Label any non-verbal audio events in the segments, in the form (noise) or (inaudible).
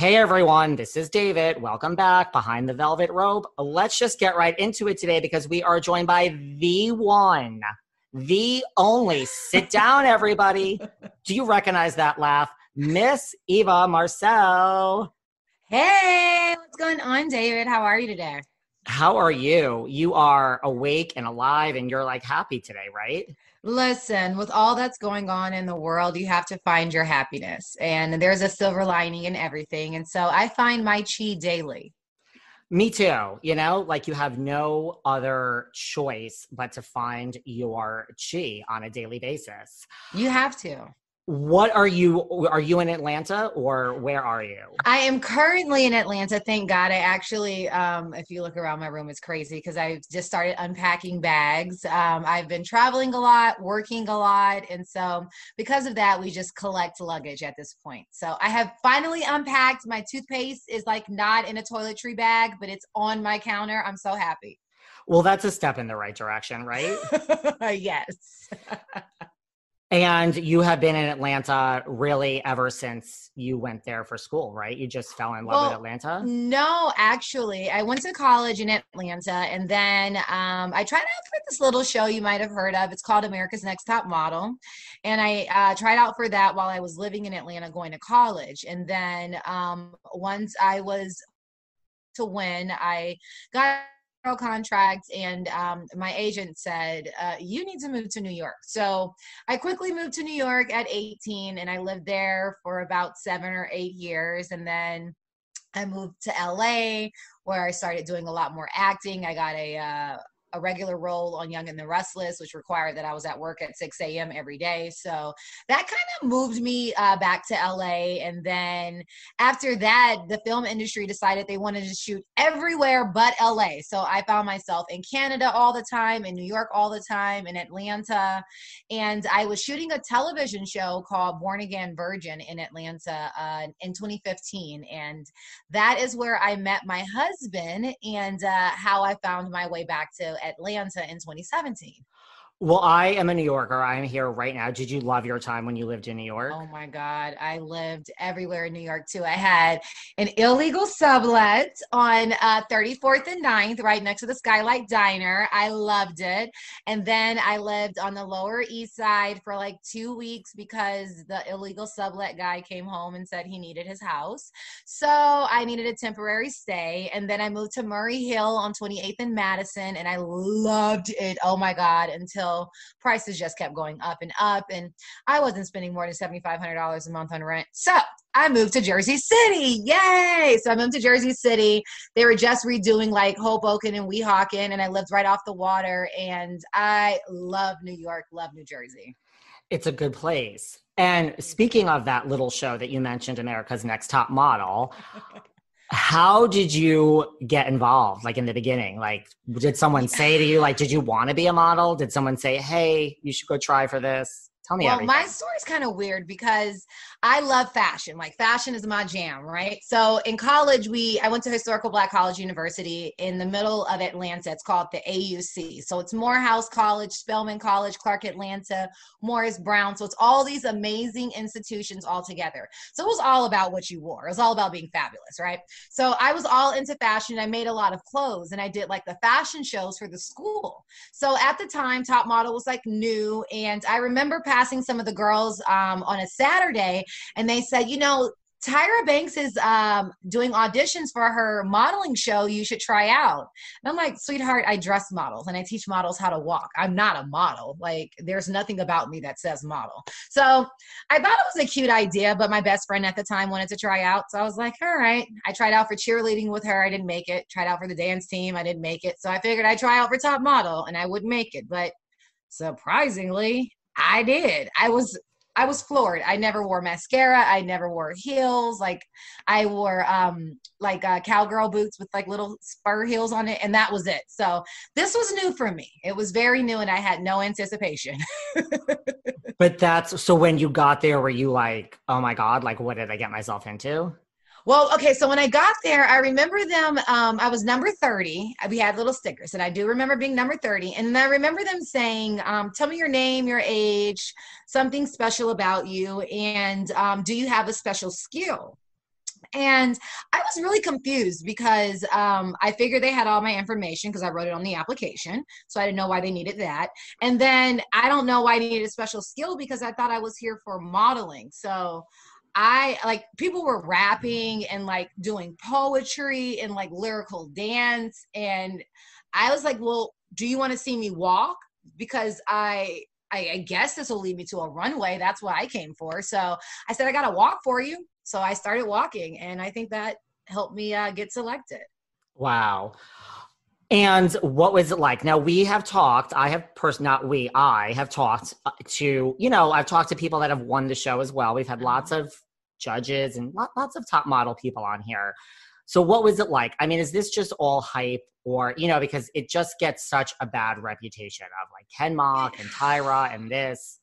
Hey everyone, this is David. Welcome back behind the velvet rope. Let's just get right into it today because we are joined by the one, the only. Sit down, everybody. (laughs) Do you recognize that laugh? Miss Eva Marcille. Hey, what's going on, David? How are you today? How are you? You are awake and alive and you're like happy today, right? Listen, with all that's going on in the world, you have to find your happiness. And there's a silver lining in everything. And so I find my chi daily. Me too. You know, like you have no other choice but to find your chi on a daily basis. You have to. What are you are you in Atlanta or where are you? I am currently in Atlanta. Thank God. I actually um if you look around my room it's crazy because I just started unpacking bags. Um I've been traveling a lot, working a lot, and so because of that we just collect luggage at this point. So I have finally unpacked. My toothpaste is like not in a toiletry bag, but it's on my counter. I'm so happy. Well, that's a step in the right direction, right? (laughs) yes. (laughs) And you have been in Atlanta really ever since you went there for school, right? You just fell in love Well, with Atlanta? No, actually, I went to college in Atlanta, and then um, I tried out for this little show you might have heard of. It's called America's Next Top Model, and I uh, tried out for that while I was living in Atlanta, going to college. And then um, once I was to win, I got contract, and um, my agent said, uh, "You need to move to New York." So I quickly moved to New York at 18, and I lived there for about seven or eight years, and then. I moved to LA where I started doing a lot more acting. I got a uh, a regular role on Young and the Restless, which required that I was at work at 6 a.m. every day. So that kind of moved me uh, back to LA. And then after that, the film industry decided they wanted to shoot everywhere but LA. So I found myself in Canada all the time, in New York all the time, in Atlanta. And I was shooting a television show called Born Again Virgin in Atlanta uh, in 2015. And that is where I met my husband and uh, how I found my way back to Atlanta in 2017. Well, I am a New Yorker. I'm here right now. Did you love your time when you lived in New York? Oh my God. I lived everywhere in New York too. I had an illegal sublet on uh, 34th and 9th, right next to the Skylight Diner. I loved it. And then I lived on the Lower East Side for like two weeks because the illegal sublet guy came home and said he needed his house. So I needed a temporary stay. And then I moved to Murray Hill on 28th and Madison, and I loved it. Oh my God. Until prices just kept going up and up. And I wasn't spending more than $7,500 a month on rent. So I moved to Jersey City. Yay! So I moved to Jersey City. They were just redoing like Hoboken and Weehawken, and I lived right off the water. And I love New York, love New Jersey. It's a good place. And speaking of that little show that you mentioned, America's Next Top Model, (laughs) how did you get involved like in the beginning? Like did someone say to you like did you want to be a model? Did someone say hey you should go try for this? Tell me well, everything. my story's kind of weird because I love fashion. Like fashion is my jam, right? So in college, we I went to Historical Black College University in the middle of Atlanta. It's called the AUC. So it's Morehouse College, Spelman College, Clark Atlanta, Morris Brown. So it's all these amazing institutions all together. So it was all about what you wore. It was all about being fabulous, right? So I was all into fashion. I made a lot of clothes and I did like the fashion shows for the school. So at the time, Top Model was like new, and I remember passing some of the girls um, on a Saturday, and they said, you know, Tyra Banks is um, doing auditions for her modeling show. You should try out. And I'm like, sweetheart, I dress models and I teach models how to walk. I'm not a model. Like, there's nothing about me that says model. So I thought it was a cute idea, but my best friend at the time wanted to try out. So I was like, all right. I tried out for cheerleading with her. I didn't make it. Tried out for the dance team. I didn't make it. So I figured I'd try out for top model and I would make it. But surprisingly, I did. I was I was floored. I never wore mascara. I never wore heels. Like I wore um like uh, cowgirl boots with like little spur heels on it, and that was it. So this was new for me. It was very new, and I had no anticipation. (laughs) but that's so. When you got there, were you like, "Oh my god! Like, what did I get myself into?" Well, okay, so when I got there, I remember them. Um, I was number 30. We had little stickers, and I do remember being number 30. And I remember them saying, um, Tell me your name, your age, something special about you, and um, do you have a special skill? And I was really confused because um, I figured they had all my information because I wrote it on the application. So I didn't know why they needed that. And then I don't know why I needed a special skill because I thought I was here for modeling. So I like people were rapping and like doing poetry and like lyrical dance. And I was like, well, do you want to see me walk? Because I, I, I guess this will lead me to a runway. That's what I came for. So I said, I got to walk for you. So I started walking. And I think that helped me uh, get selected. Wow. And what was it like? Now we have talked. I have person, not we. I have talked uh, to you know. I've talked to people that have won the show as well. We've had lots of judges and lots of top model people on here. So what was it like? I mean, is this just all hype or, you know, because it just gets such a bad reputation of like Ken Mok and Tyra and this.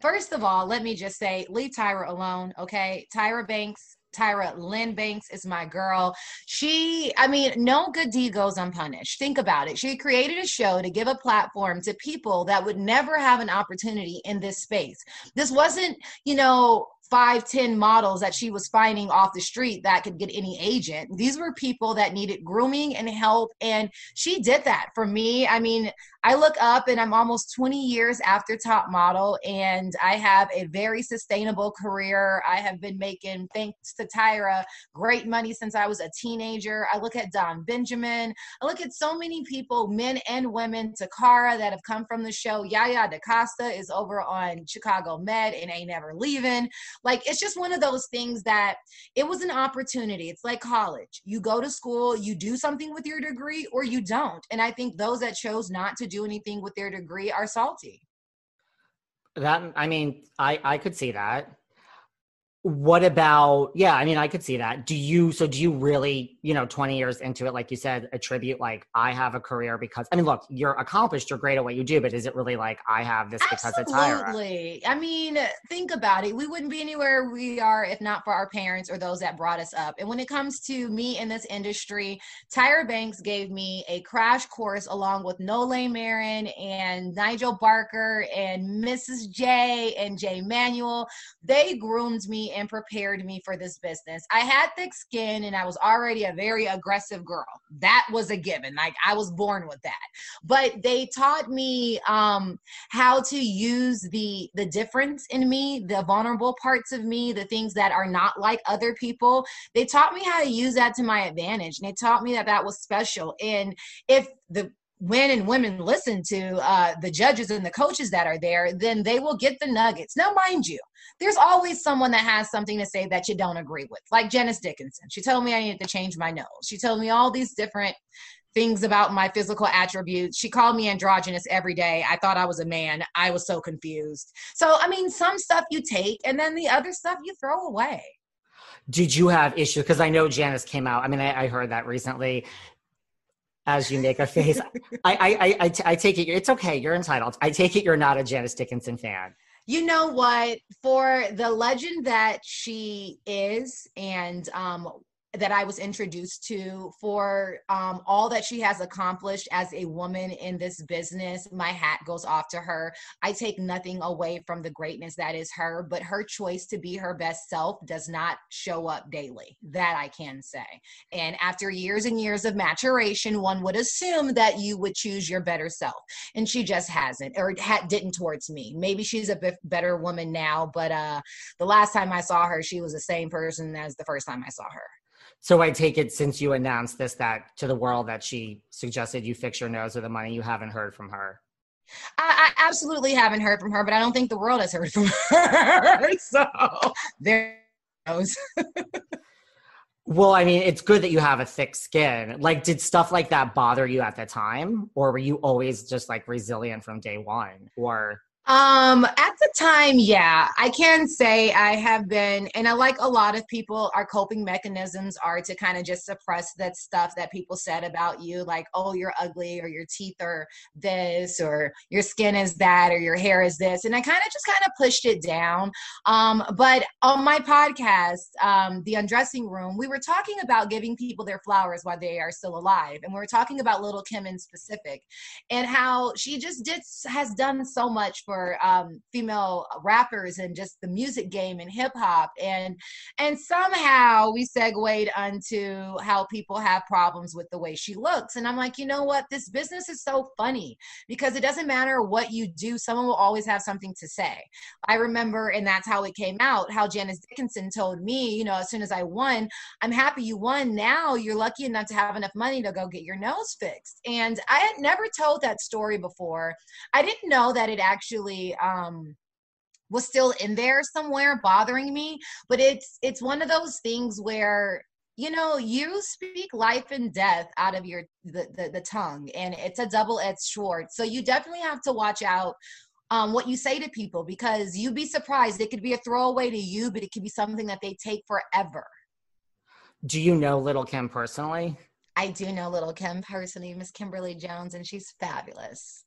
First of all, let me just say, leave Tyra alone, okay? Tyra Banks Tyra Lynn Banks is my girl. She, I mean, no good deed goes unpunished. Think about it. She created a show to give a platform to people that would never have an opportunity in this space. This wasn't, you know, five, ten models that she was finding off the street that could get any agent. These were people that needed grooming and help. And she did that for me. I mean, I look up and I'm almost 20 years after top model and I have a very sustainable career. I have been making, thanks to Tyra, great money since I was a teenager. I look at Don Benjamin. I look at so many people, men and women, Takara that have come from the show. Yaya DaCosta is over on Chicago Med and ain't never leaving. Like it's just one of those things that it was an opportunity. It's like college. You go to school, you do something with your degree or you don't. And I think those that chose not to do anything with their degree are salty. That I mean, I I could see that what about yeah i mean i could see that. Do you so do you really you know 20 years into it like you said attribute like i have a career because i mean look you're accomplished you're great at what you do but is it really like i have this because it's Tyra? i mean think about it. We wouldn't be anywhere we are if not for our parents or those that brought us up. And when it comes to me in this industry tyra banks gave me a crash course along with nole marin and nigel barker and mrs j and jay manuel. They groomed me and prepared me for this business. I had thick skin and I was already a very aggressive girl. That was a given. Like I was born with that. But they taught me um, how to use the the difference in me, the vulnerable parts of me, the things that are not like other people. They taught me how to use that to my advantage. And they taught me that that was special. And if the men and women listen to uh, the judges and the coaches that are there, then they will get the nuggets. Now, mind you, there's always someone that has something to say that you don't agree with, like Janice Dickinson. She told me I needed to change my nose. She told me all these different things about my physical attributes. She called me androgynous every day. I thought I was a man. I was so confused. So, I mean, some stuff you take, and then the other stuff you throw away. Did you have issues? Because I know Janice came out. I mean, I, I heard that recently as you make a face. I, I, I, I, take it, it's okay. You're entitled. I take it you're not a Janice Dickinson fan. You know what? For the legend that she is, and um, that I was introduced to for um, all that she has accomplished as a woman in this business. My hat goes off to her. I take nothing away from the greatness that is her, but her choice to be her best self does not show up daily. That I can say. And after years and years of maturation, one would assume that you would choose your better self. And she just hasn't, or ha- didn't towards me. Maybe she's a bit better woman now, but uh, the last time I saw her, she was the same person as the first time I saw her. So I take it since you announced this that to the world that she suggested you fix your nose with the money, you haven't heard from her. I, I absolutely haven't heard from her, but I don't think the world has heard from (laughs) her. so there goes. (laughs) well, I mean, it's good that you have a thick skin. Like, did stuff like that bother you at the time, or were you always just like resilient from day one? Or um, at the time, yeah, I can say I have been, and I like a lot of people, our coping mechanisms are to kind of just suppress that stuff that people said about you, like, oh, you're ugly, or your teeth are this, or your skin is that, or your hair is this. And I kind of just kind of pushed it down. Um, but on my podcast, um, The Undressing Room, we were talking about giving people their flowers while they are still alive. And we were talking about Lil' Kim in specific and how she just did, has done so much for for um, female rappers and just the music game and hip hop. And and somehow we segued onto how people have problems with the way she looks. And I'm like you know what? This business is so funny because it doesn't matter what you do someone will always have something to say. I remember and that's how it came out how Janice Dickinson told me you know as soon as I won I'm happy you won. Now you're lucky enough to have enough money to go get your nose fixed. And I had never told that story before. I didn't know that it actually actually um was still in there somewhere bothering me but it's it's one of those things where you know you speak life and death out of your the, the, the tongue and it's a double-edged sword. So you definitely have to watch out um, what you say to people because you'd be surprised. It could be a throwaway to you but it could be something that they take forever. Do you know lil' kim personally? I do know lil' kim personally miss kimberly jones and she's fabulous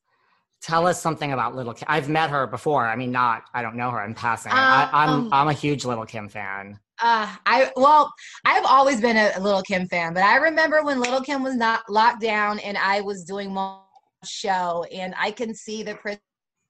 Tell us something about Lil' Kim. I've met her before. I mean, not I don't know her in passing. Um, I, am passing. I'm, I'm a huge Lil' Kim fan. Uh, I well, I've always been a, Lil' Kim fan, but I remember when Lil' Kim was not locked down and I was doing my show, and I can see the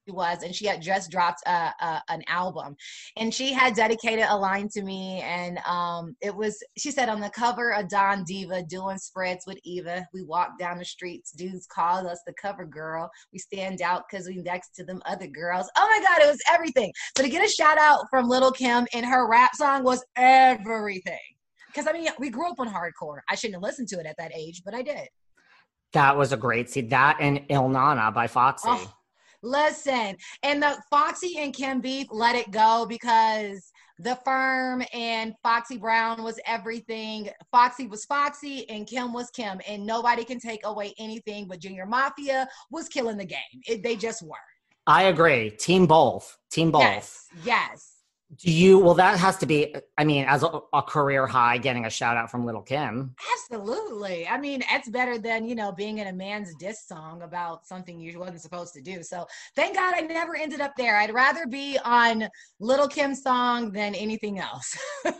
was and she had just dropped a, a, an album. And she had dedicated a line to me and um, it was she said on the cover of don diva doing spreads with eva we walk down the streets dudes call us the cover girl we stand out because we next to them other girls. Oh my god it was everything. So to get a shout out from lil' kim in her rap song was everything. Because i mean we grew up on hardcore. I shouldn't have listened to it at that age but i did. That was a great see that and ill na na by foxy. Oh Listen, and the Foxy and Kim Beef let it go because the firm and Foxy Brown was everything. Foxy was Foxy and Kim was Kim, and nobody can take away anything. But Junior Mafia was killing the game. It, they just were. I agree. Team both. Team both. Yes. Yes. Do you? Well, that has to be. I mean, as a, a, career high, getting a shout out from Lil' Kim. Absolutely. I mean, it's better than you know being in a man's diss song about something you wasn't supposed to do. So thank God I never ended up there. I'd rather be on Lil' Kim's song than anything else. (laughs)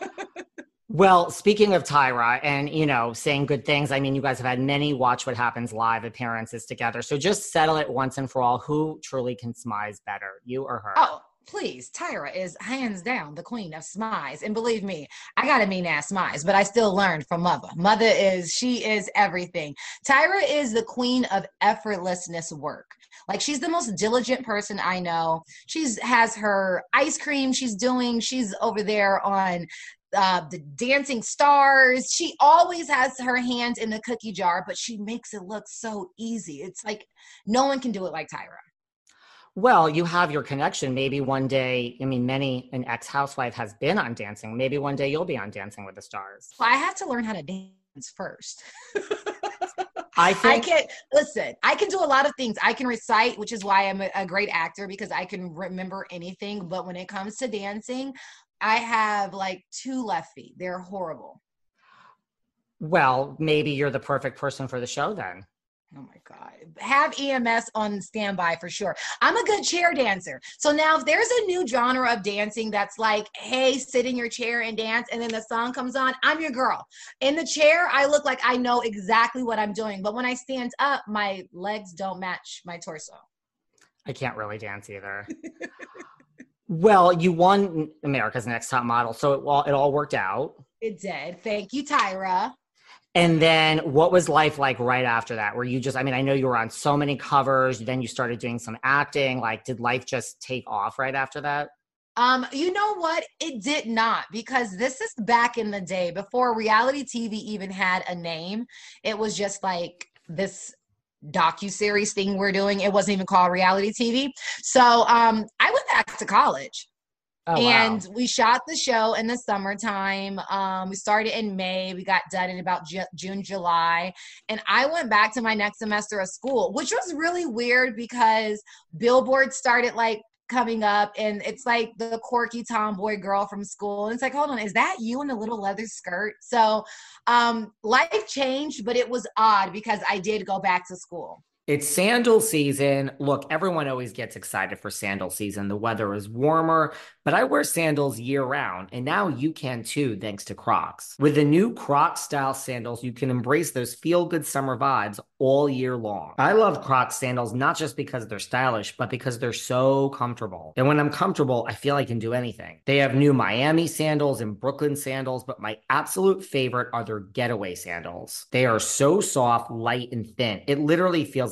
well, speaking of Tyra and you know saying good things, I mean, you guys have had many Watch What Happens live appearances together. So just settle it once and for all. Who truly can smize better, you or her? Oh please, Tyra is hands down the queen of smize. And believe me, I got a mean ass smize, but I still learned from mother. Mother is, she is everything. Tyra is the queen of effortlessness work. Like she's the most diligent person I know. She's has her ice cream she's doing. She's over there on uh, the dancing stars. She always has her hands in the cookie jar, but she makes it look so easy. It's like no one can do it like Tyra. Well, you have your connection. Maybe one day, I mean, many an ex housewife has been on dancing. Maybe one day you'll be on Dancing with the Stars. Well, I have to learn how to dance first. I (laughs) think I can listen. I can do a lot of things. I can recite, which is why I'm a, a great actor because I can remember anything. But when it comes to dancing, I have like two left feet. They're horrible. well, maybe you're the perfect person for the show then. Oh my God. Have EMS on standby for sure. I'm a good chair dancer. So now if there's a new genre of dancing that's like, hey, sit in your chair and dance, and then the song comes on, I'm your girl. In the chair, I look like I know exactly what I'm doing. But when I stand up, my legs don't match my torso. I can't really dance either. (laughs) well, you won America's Next Top Model, so it all it all worked out. It did. Thank you, Tyra. And then what was life like right after that? Were you just, I mean, I know you were on so many covers, then you started doing some acting. Like, did life just take off right after that? Um, you know what? It did not because this is back in the day before reality TV even had a name. It was just like this docu series thing we're doing. It wasn't even called reality TV. So um, I went back to college. Oh, wow. and we shot the show in the summertime. Um, we started in May. We got done in about Ju- June, July. And I went back to my next semester of school, which was really weird because Billboard started like coming up and it's like the quirky tomboy girl from school. And it's like, hold on, is that you in a little leather skirt? So um, life changed, but it was odd because I did go back to school. It's sandal season. Look, everyone always gets excited for sandal season. The weather is warmer, but I wear sandals year round, and now you can too, thanks to Crocs. With the new Crocs style sandals, you can embrace those feel good summer vibes all year long. I love Crocs sandals not just because they're stylish, but because they're so comfortable. And when I'm comfortable, I feel I can do anything. They have new Miami sandals and Brooklyn sandals, but my absolute favorite are their getaway sandals. They are so soft, light, and thin. It literally feels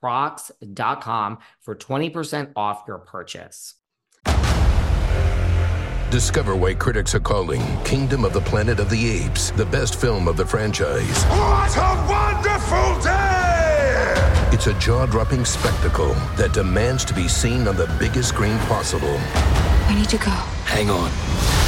crocs.com for 20% off your purchase. Discover why critics are calling Kingdom of the Planet of the Apes the best film of the franchise. What a wonderful day! It's a jaw dropping spectacle that demands to be seen on the biggest screen possible. We need to go. Hang on.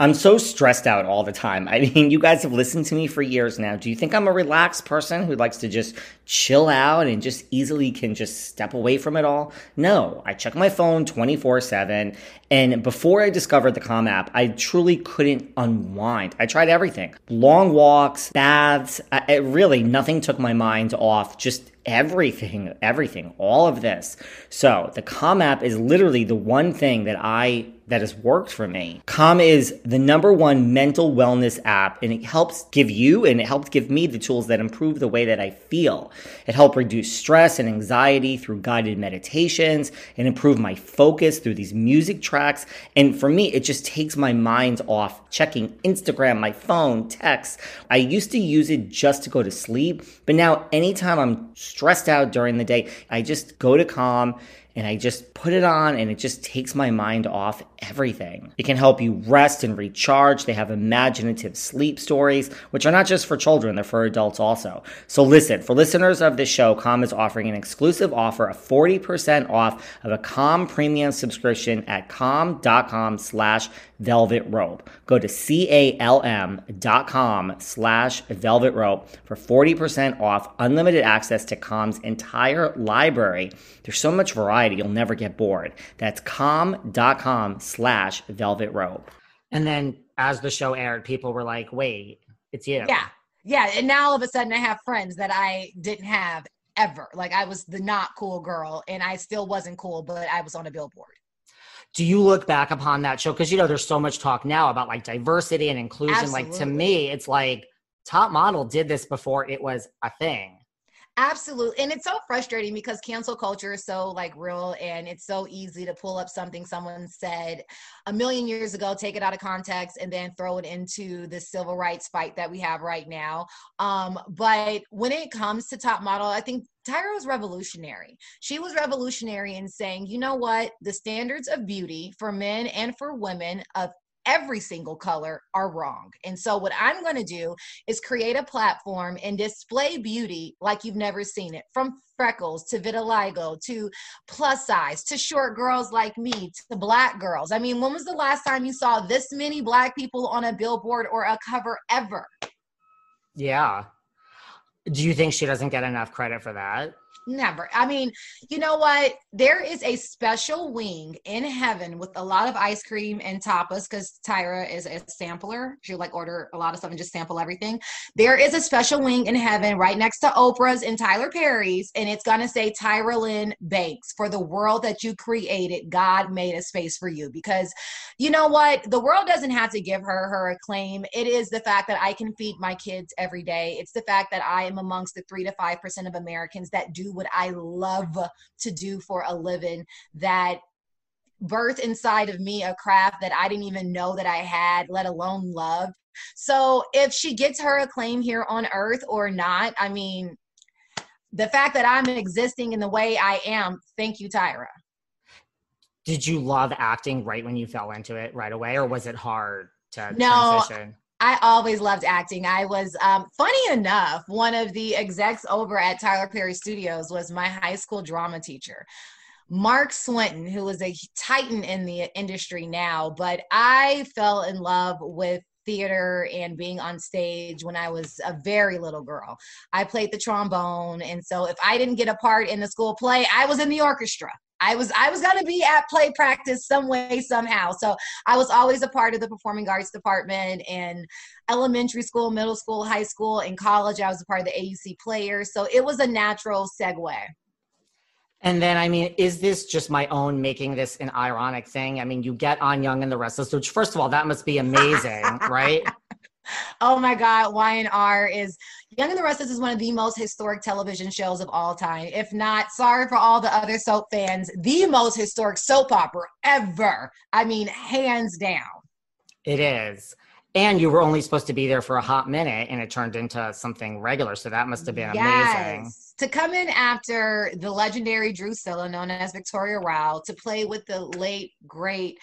I'm so stressed out all the time. I mean, you guys have listened to me for years now. Do you think I'm a relaxed person who likes to just chill out and just easily can just step away from it all? No, I check my phone 24 7. And before I discovered the Calm app, I truly couldn't unwind. I tried everything long walks, baths. I, really, nothing took my mind off just everything, everything, all of this. So the Calm app is literally the one thing that I that has worked for me. Calm is the number one mental wellness app and it helps give you and it helps give me the tools that improve the way that I feel. It helps reduce stress and anxiety through guided meditations and improve my focus through these music tracks. And for me, it just takes my mind off checking Instagram, my phone, texts. I used to use it just to go to sleep, but now anytime I'm stressed out during the day, I just go to Calm and I just put it on and it just takes my mind off everything. It can help you rest and recharge. They have imaginative sleep stories, which are not just for children, they're for adults also. So listen, for listeners of this show, Calm is offering an exclusive offer of 40% off of a Calm premium subscription at calm.com slash velvet rope. Go to C-A-L-M dot com slash velvet rope for 40% off unlimited access to Calm's entire library. There's so much variety, you'll never get bored. That's calm.com slash velvet rope. And then as the show aired, people were like, wait, it's you. Yeah. Yeah, and now all of a sudden I have friends that I didn't have ever. Like I was the not cool girl and I still wasn't cool, but I was on a billboard. Do you look back upon that show? Because you know, there's so much talk now about like diversity and inclusion. Absolutely. Like to me, it's like top model did this before it was a thing. Absolutely. And it's so frustrating because cancel culture is so like real and it's so easy to pull up something someone said a million years ago, take it out of context, and then throw it into the civil rights fight that we have right now. Um, but when it comes to top model, I think Tyra was revolutionary. She was revolutionary in saying, you know what, the standards of beauty for men and for women of every single color are wrong. And so, what I'm going to do is create a platform and display beauty like you've never seen it from freckles to vitiligo to plus size to short girls like me to black girls. I mean, when was the last time you saw this many black people on a billboard or a cover ever? Yeah. Do you think she doesn't get enough credit for that? Never. I mean, you know what? There is a special wing in heaven with a lot of ice cream and tapas because Tyra is a sampler. She'll like order a lot of stuff and just sample everything. There is a special wing in heaven right next to Oprah's and Tyler Perry's, and it's gonna say Tyra Lynn Banks for the world that you created. God made a space for you because you know what? The world doesn't have to give her her acclaim. It is the fact that I can feed my kids every day. It's the fact that I am amongst the three to five percent of Americans that do what I love to do for a living that birth inside of me a craft that I didn't even know that I had, let alone loved. So if she gets her acclaim here on earth or not, I mean, the fact that I'm existing in the way I am, thank you, Tyra. Did you love acting right when you fell into it right away, or was it hard to No, transition? I always loved acting. I was, um, funny enough, one of the execs over at Tyler Perry Studios was my high school drama teacher. Mark Swinton, who is a titan in the industry now, but I fell in love with theater and being on stage when I was a very little girl. I played the trombone, and so if I didn't get a part in the school play, I was in the orchestra. I was I was gonna be at play practice some way somehow. So I was always a part of the performing arts department in elementary school, middle school, high school, and college. I was a part of the AUC players. So it was a natural segue. And then, I mean, is this just my own making this an ironic thing? I mean, you get on Young and the Restless, which, first of all, that must be amazing, (laughs) right? Oh my God, Y&R is Young and the Restless is one of the most historic television shows of all time. If not, sorry for all the other soap fans, the most historic soap opera ever. I mean, hands down. It is. And you were only supposed to be there for a hot minute and it turned into something regular. So that must have been amazing. To come in after the legendary Drusilla, known as Victoria Rowell, to play with the late, great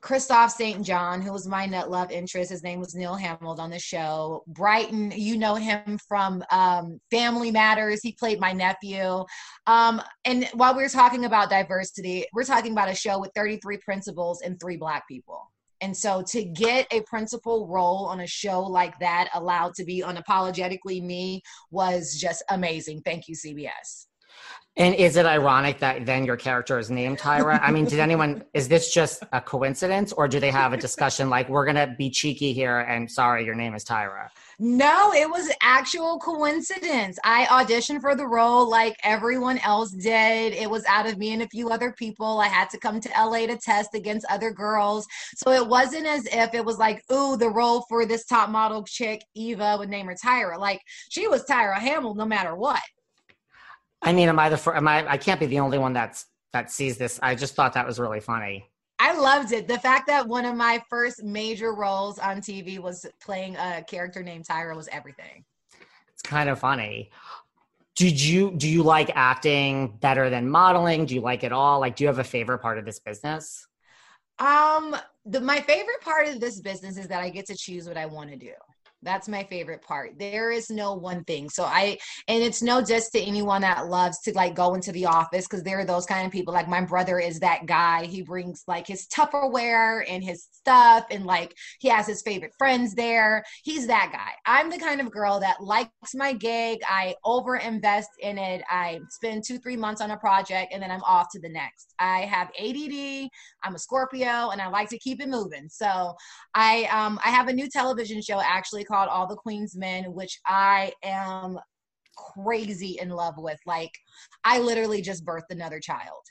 Kristoff St. John, who was my net love interest. His name was Neil Hamilton on the show. Bryton, you know him from um, Family Matters. He played my nephew. Um, and while we were talking about diversity, we're talking about a show with 33 principals and three black people. And so to get a principal role on a show like that, allowed to be unapologetically me, was just amazing. Thank you, CBS. And is it ironic that then your character is named Tyra? I mean, did anyone, is this just a coincidence or do they have a discussion like, we're going to be cheeky here and sorry, your name is Tyra? No, it was actual coincidence. I auditioned for the role like everyone else did. It was out of me and a few other people. I had to come to LA to test against other girls. So it wasn't as if it was like, ooh, the role for this top model chick, Eva, would name her Tyra. Like she was Tyra Hamill no matter what. I mean, am I the, fir- am I, I can't be the only one that's, that sees this. I just thought that was really funny. I loved it. The fact that one of my first major roles on TV was playing a character named Tyra was everything. It's kind of funny. Did you, do you like acting better than modeling? Do you like it all? Like, do you have a favorite part of this business? Um, the my favorite part of this business is that I get to choose what I want to do. That's my favorite part. There is no one thing. So I, and it's no just to anyone that loves to like go into the office because there are those kind of people. Like my brother is that guy. He brings like his Tupperware and his stuff, and like he has his favorite friends there. He's that guy. I'm the kind of girl that likes my gig. I over invest in it. I spend two, three months on a project and then I'm off to the next. I have ADD. I'm a Scorpio and I like to keep it moving. So I, um, I have a new television show actually called All the Queen's Men, which I am crazy in love with. Like, I literally just birthed another child.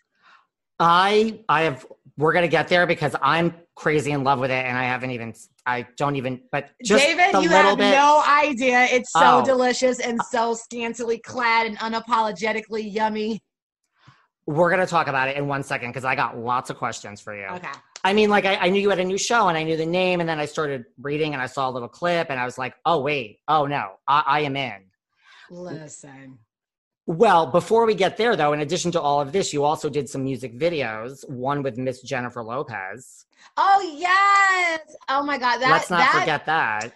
I I have we're gonna get there because I'm crazy in love with it and I haven't even I don't even but just David, you have bit no idea. It's so Oh. delicious and so scantily clad and unapologetically yummy. We're gonna talk about it in one second because I got lots of questions for you. Okay. I mean, like I, I knew you had a new show and I knew the name, and then I started reading and I saw a little clip and I was like, oh wait, oh no, I, I am in. Listen. Well, before we get there though, in addition to all of this, you also did some music videos, one with Miss Jennifer Lopez. Oh yes. Oh my God. That Let's not that forget that.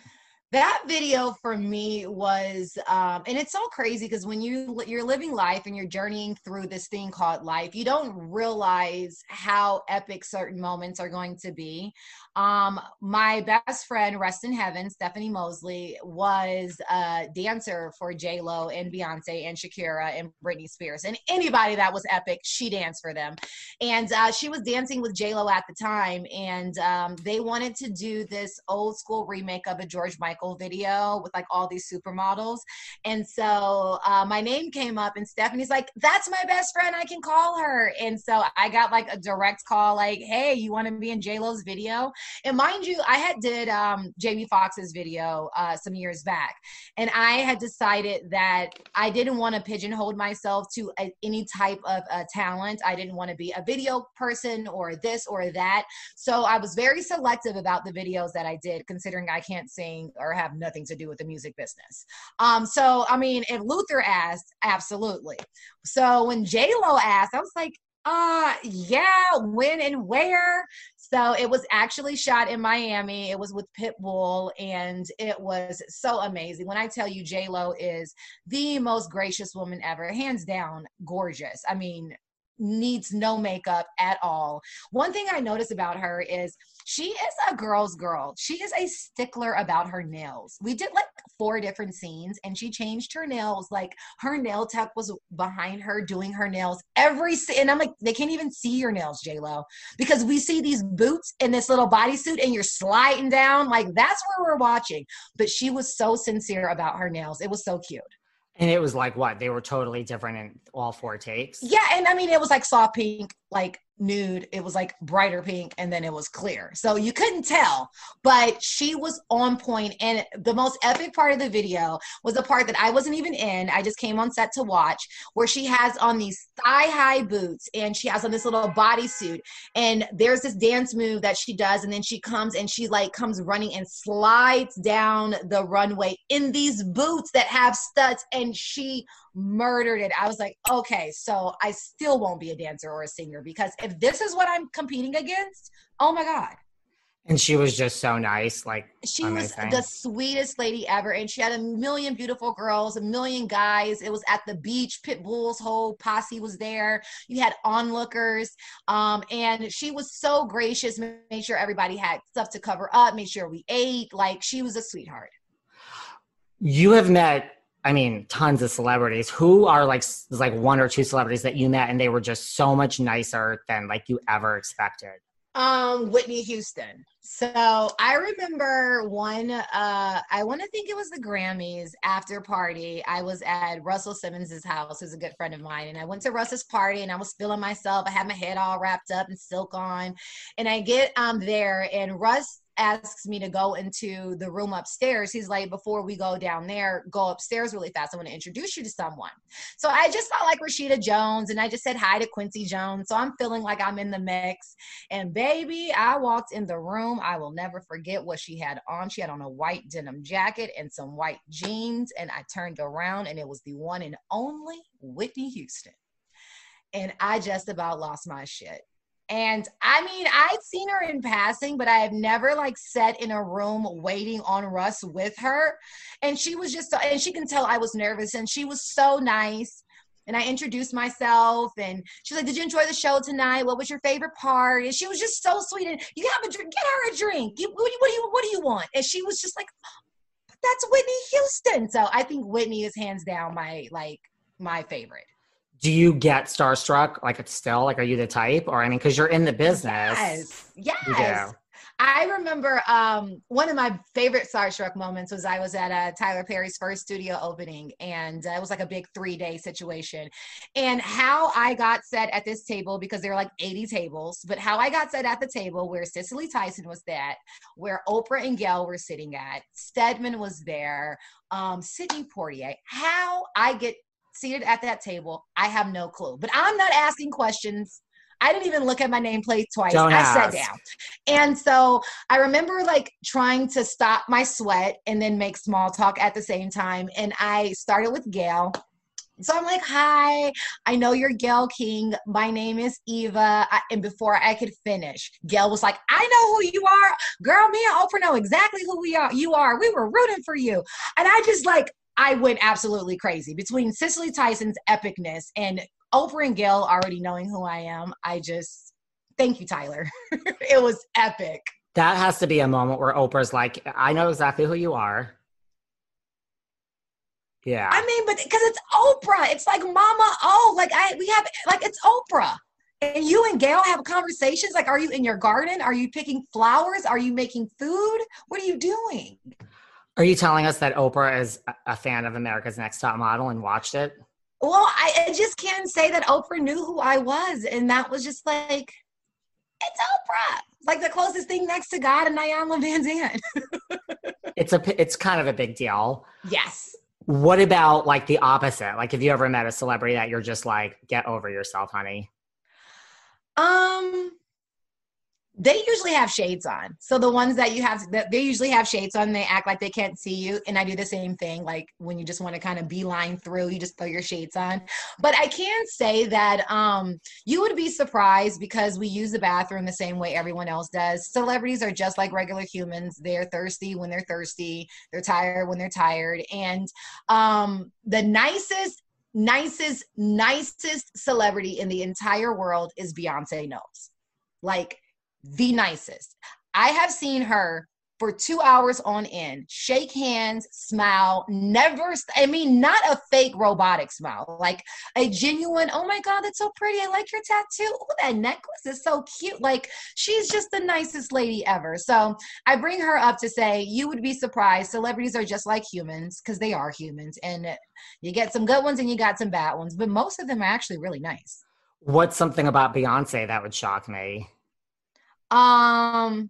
That video for me was um and it's so crazy because when you you're living life and you're journeying through this thing called life you don't realize how epic certain moments are going to be um my best friend rest in heaven stephanie moseley was a dancer for j lo and beyonce and shakira and britney spears and anybody that was epic she danced for them. And uh, she was dancing with j lo at the time and um, they wanted to do this old school remake of a george michael video with like all these supermodels. And so uh, my name came up and stephanie's like that's my best friend i can call her. And so i got like a direct call like hey you want to be in j-lo's video and mind you i had did um, jamie foxx's video uh, some years back and i had decided that i didn't want to pigeonhole myself to a, any type of uh, talent i didn't want to be a video person or this or that so I was very selective about the videos that I did, considering I can't sing or have nothing to do with the music business. Um, so I mean, if Luther asked, absolutely. So when J Lo asked, I was like, uh yeah, when and where? So it was actually shot in Miami. It was with Pitbull, and it was so amazing. When I tell you, J Lo is the most gracious woman ever, hands down, gorgeous. I mean, needs no makeup at all. One thing I notice about her is she is a girl's girl. She is a stickler about her nails. We did like four different scenes and she changed her nails. Like her nail tech was behind her doing her nails every scene. And I'm like, they can't even see your nails, Lo, because we see these boots and this little bodysuit and you're sliding down. Like that's where we're watching. But she was so sincere about her nails. It was so cute. And it was like what? They were totally different in all four takes. Yeah, and I mean it was like soft pink, like nude. It was like brighter pink, and then it was clear. So you couldn't tell, but she was on point. And the most epic part of the video was the part that I wasn't even in. I just came on set to watch, where she has on these thigh high boots and she has on this little bodysuit. And there's this dance move that she does, and then she comes and she like comes running and slides down the runway in these boots that have studs, and she murdered it. I was like, okay, so I still won't be a dancer or a singer because if this is what I'm competing against, oh my God. And she was just so nice. Like She amazing. was the sweetest lady ever. And she had a million beautiful girls, a million guys. It was at the beach. Pitbull's whole posse was there. You had onlookers. Um, and she was so gracious, made sure everybody had stuff to cover up, made sure we ate. Like she was a sweetheart. you have met i mean tons of celebrities who are like like one or two celebrities that you met and they were just so much nicer than like you ever expected Um, Whitney Houston. So I remember one, uh, I want to think it was the Grammys after party. I was at Russell Simmons's house, who's a good friend of mine. And I went to Russell's party and I was feeling myself. I had my head all wrapped up and silk on. And I get um there and Russ asks me to go into the room upstairs. He's like, before we go down there, go upstairs really fast. I want to introduce you to someone. So I just felt like Rashida Jones and I just said hi to Quincy Jones. So I'm feeling like I'm in the mix. And baby, I walked in the room. I will never forget what she had on. She had on a white denim jacket and some white jeans. And I turned around and it was the one and only Whitney Houston. And I just about lost my shit. And I mean, I'd seen her in passing, but I have never like sat in a room waiting on Russ with her. And she was just, and she can tell I was nervous and she was so nice and I introduced myself and she's like, Did you enjoy the show tonight? What was your favorite part? And she was just so sweet. And you have a drink, get her a drink. What, do you, what do you what do you want? And she was just like, That's Whitney Houston. So I think Whitney is hands down my like my favorite. Do you get starstruck like it's still like are you the type or i mean because you're in the business Yes. Yes. I remember um, one of my favorite starstruck moments was I was at uh, Tyler Perry's first studio opening, and uh, it was like a big three day situation. And how I got set at this table because there were like 80 tables, but how I got set at the table where Cicely Tyson was at, where Oprah and gail were sitting at, Stedman was there, um, Sidney Poitier. How I get seated at that table, I have no clue. But I'm not asking questions. I didn't even look at my nameplate twice. Don't I ask. sat down. And so I remember like trying to stop my sweat and then make small talk at the same time. And I started with Gail. So I'm like, hi, I know you're Gail King. My name is Eva. I, and before I could finish, Gail was like, I know who you are. Girl, me and Oprah know exactly who we are. You are. We were rooting for you. And I just like, I went absolutely crazy between Cicely Tyson's epicness and Oprah and Gayle already knowing who I am. I just, thank you, Tyler. (laughs) it was epic. That has to be a moment where Oprah's like, I know exactly who you are. Yeah. I mean, but because it's Oprah, it's like Mama Oh, like I we have like it's Oprah. And you and Gayle have conversations. Like, are you in your garden? Are you picking flowers? Are you making food? What are you doing? Are you telling us that Oprah is a- fan of America's Next Top Model and watched it? Well, I, I just can't say that Oprah knew who I was. And that was just like, it's Oprah. It's like the closest thing next to God and Iyanla Vanzant. (laughs) It's a it's kind of a big deal. yes. What about like the opposite? Like, have you ever met a celebrity that you're just like, get over yourself, honey? Um, they usually have shades on. So the ones that you have, that they usually have shades on. They act like they can't see you, and I do the same thing. Like when you just want to kind of beeline through, you just throw your shades on. But I can say that um, you would be surprised because we use the bathroom the same way everyone else does. Celebrities are just like regular humans. They're thirsty when they're thirsty. They're tired when they're tired. And um, the nicest nicest, nicest celebrity in the entire world is Beyonce Knowles. Like the nicest. I have seen her for two hours on end, shake hands, smile, never, I mean, not a fake robotic smile, like a genuine, oh my God, that's so pretty. I like your tattoo. Oh, that necklace is so cute. Like, she's just the nicest lady ever. So I bring her up to say, you would be surprised. Celebrities are just like humans because they are humans. And you get some good ones and you got some bad ones, but most of them are actually really nice. What's something about Beyonce that would shock me? Um,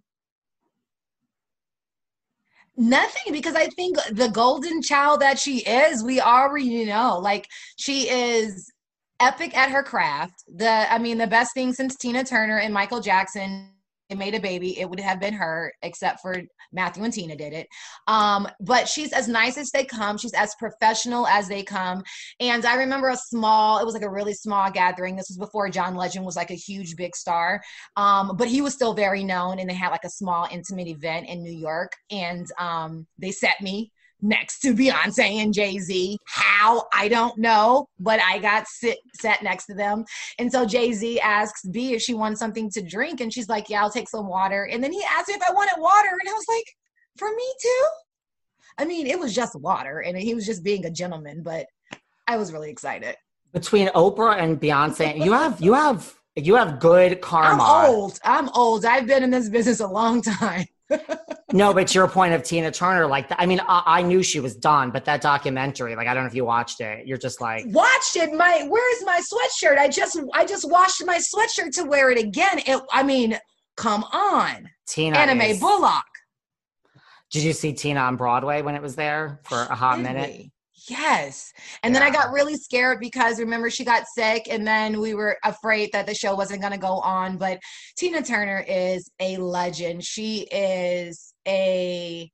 nothing because I think the golden child that she is, we already know. Like she is epic at her craft. The I mean, the best thing since Tina Turner and Michael Jackson made a baby, it would have been her, except for Matthew and Tina did it. Um, but she's as nice as they come. She's as professional as they come. And I remember a small, it was like a really small gathering. This was before John Legend was like a huge big star. Um, but he was still very known and they had like a small intimate event in New York. And um, they set me next to Beyonce and Jay Z. How? I don't know, but I got sit sat next to them. And so Jay Z asks B if she wants something to drink, and she's like, "Yeah, I'll take some water." And then he asked me if I wanted water, and I was like, "For me too." I mean, it was just water, and he was just being a gentleman, but I was really excited. Between Oprah and Beyonce, you have you have you have good karma. I'm old. I'm old. I've been in this business a long time. No, but your point of Tina Turner, like, I mean, I, I knew she was done, but that documentary, like, I don't know if you watched it. You're just like, watched it. My where's my sweatshirt? I just I just washed my sweatshirt to wear it again. It I mean, come on. Tina. Anna Mae is- Bullock. Did you see Tina on Broadway when it was there for a hot minute? Yes. And then I got really scared because remember she got sick and then we were afraid that the show wasn't going to go on. But Tina Turner is a legend. She is a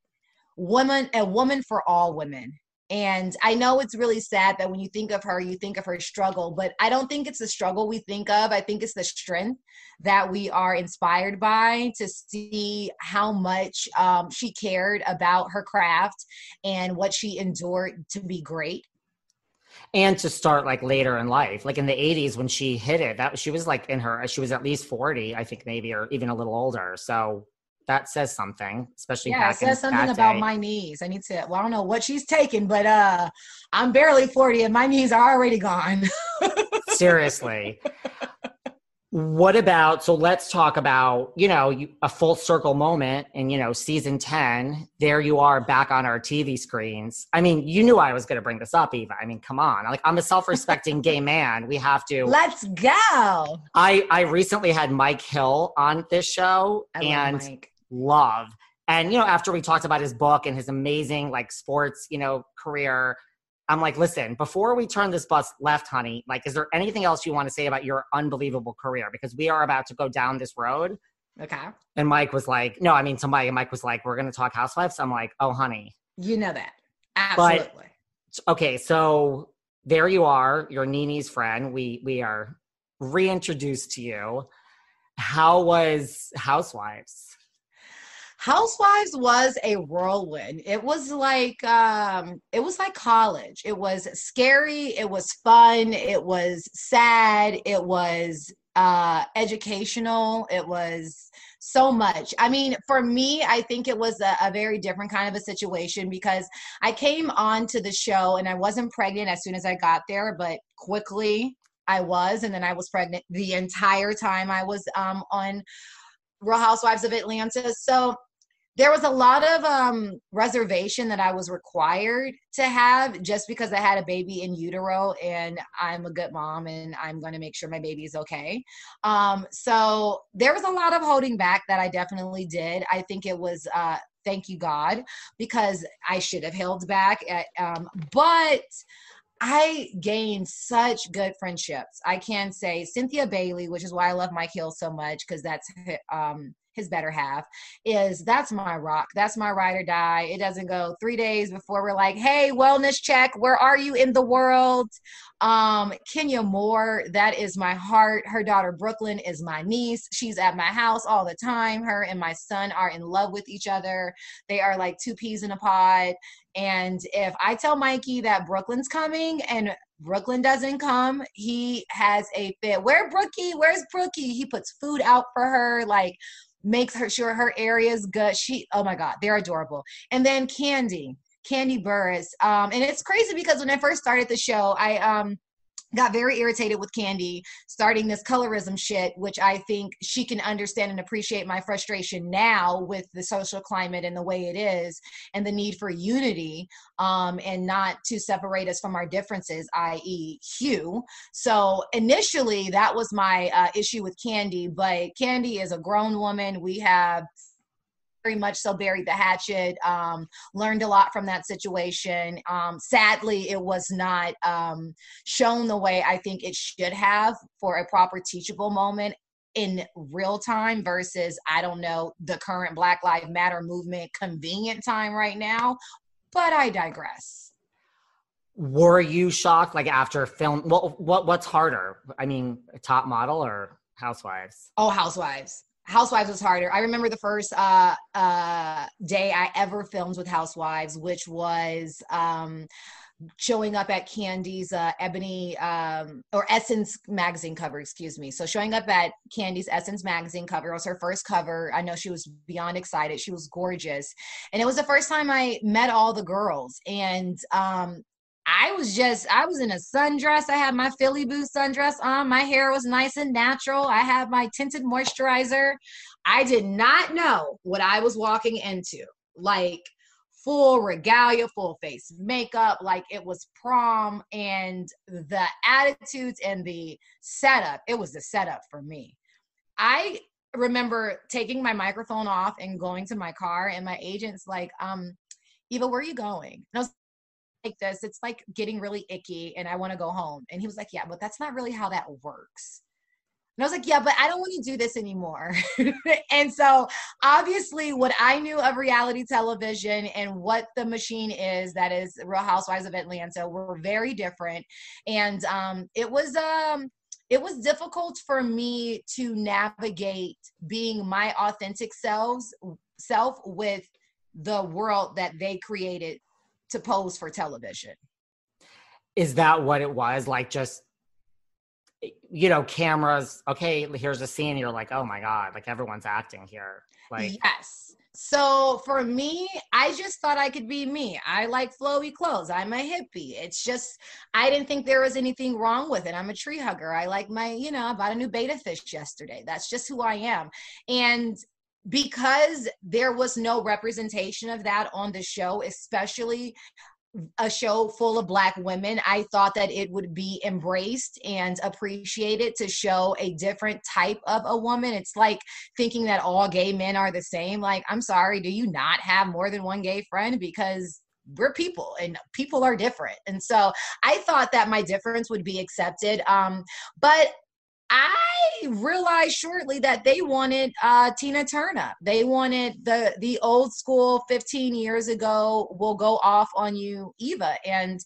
woman, a woman for all women. And I know it's really sad that when you think of her, you think of her struggle, but I don't think it's the struggle we think of. I think it's the strength that we are inspired by to see how much um, she cared about her craft and what she endured to be great. And to start like later in life, like in the 80s when she hit it, that she was like in her, she was at least 40, I think maybe, or even a little older. So that says something, especially Yeah, it says in something about day. my knees. I need to. Well, I don't know what she's taking, but uh, I'm barely 40 and my knees are already gone. (laughs) Seriously. What about so let's talk about, you know, a full circle moment and you know, season 10. There you are back on our TV screens. I mean, you knew I was going to bring this up, Eva. I mean, come on. Like I'm a self-respecting gay man. We have to (laughs) Let's go. I I recently had Mike Hill on this show I and love And you know, after we talked about his book and his amazing like sports, you know, career, I'm like, listen, before we turn this bus left, honey, like, is there anything else you want to say about your unbelievable career? Because we are about to go down this road. Okay. And Mike was like, no, I mean, somebody, Mike was like, we're going to talk housewives. I'm like, oh, honey. You know that. Absolutely. Okay, so there you are, your NeNe's friend. We we are reintroduced to you. How was Housewives? Housewives was a whirlwind. It was like um it was like college. It was scary, it was fun, it was sad, it was uh educational, it was so much. I mean, for me, I think it was a, a very different kind of a situation because I came on to the show and I wasn't pregnant as soon as I got there, but quickly I was, and then I was pregnant the entire time I was um on Real Housewives of Atlanta. So there was a lot of um, reservation that I was required to have just because I had a baby in utero and I'm a good mom and I'm going to make sure my baby is okay. Um, so there was a lot of holding back that I definitely did. I think it was. Uh, thank you god because i should have held back at, um, but I gained such good friendships. I can say Cynthia Bailey, which is why I love Mike Hill so much because that's um, his better half. Is that's my rock. That's my ride or die. It doesn't go three days before we're like, hey, wellness check. Where are you in the world? Um, Kenya Moore, that is my heart. Her daughter Brooklyn is my niece. She's at my house all the time. Her and my son are in love with each other. They are like two peas in a pod. And if I tell Mikey that Brooklyn's coming and Brooklyn doesn't come, he has a fit. Where Brookie? Where's Brookie? He puts food out for her, like makes her sure her area is good. She, oh my God, they're adorable. And then Kandi, Kandi Burruss. Um, and it's crazy because when I first started the show, I um got very irritated with Kandi starting this colorism shit, which I think she can understand and appreciate my frustration now with the social climate and the way it is and the need for unity um, and not to separate us from our differences, i.e., hue. So initially, that was my uh, issue with Kandi, but Kandi is a grown woman. We have very much so buried the hatchet um, learned a lot from that situation um, sadly it was not um, shown the way i think it should have for a proper teachable moment in real time versus i don't know the current black lives matter movement convenient time right now but i digress Were you shocked like after film what what what's harder? I mean, top model or housewives? oh housewives Housewives was harder. I remember the first uh, uh, day I ever filmed with Housewives, which was um, showing up at Kandi's uh, Ebony um, or Essence magazine cover, excuse me. So showing up at Kandi's Essence magazine cover was her first cover. I know she was beyond excited. She was gorgeous, and it was the first time I met all the girls. And um, I was just, I was in a sundress. I had my Philly Boo sundress on. My hair was nice and natural. I had my tinted moisturizer. I did not know what I was walking into. Like full regalia, full face makeup, like it was prom, and the attitudes and the setup. It was the setup for me. I remember taking my microphone off and going to my car, and my agent's like, um, Eva, where are you going? And I was this it's like getting really icky and i want to go home. And he was like yeah but that's not really how that works. And i was like yeah but i don't want to do this anymore. (laughs) And so obviously what i knew of reality television and what the machine is that is real housewives of atlanta were very different. And um, it was um it was difficult for me to navigate being my authentic selves self with the world that they created to pose for television. Is that what it was? Like just you know, cameras, okay, here's a scene, you're like, oh my God, like everyone's acting here. Like yes. So for me, I just thought I could be me. I like flowy clothes. I'm a hippie. It's just I didn't think there was anything wrong with it. I'm a tree hugger. I like my, you know, I bought a new betta fish yesterday. That's just who I am. And because there was no representation of that on the show, especially a show full of black women i thought that it would be embraced and appreciated to show a different type of a woman. It's like thinking that all gay men are the same. Like i'm sorry do you not have more than one gay friend? Because we're people and people are different. And so i thought that my difference would be accepted. Um but I realized shortly that they wanted uh, Tina Turner. They wanted the the old school 15 years ago will go off on you Eva and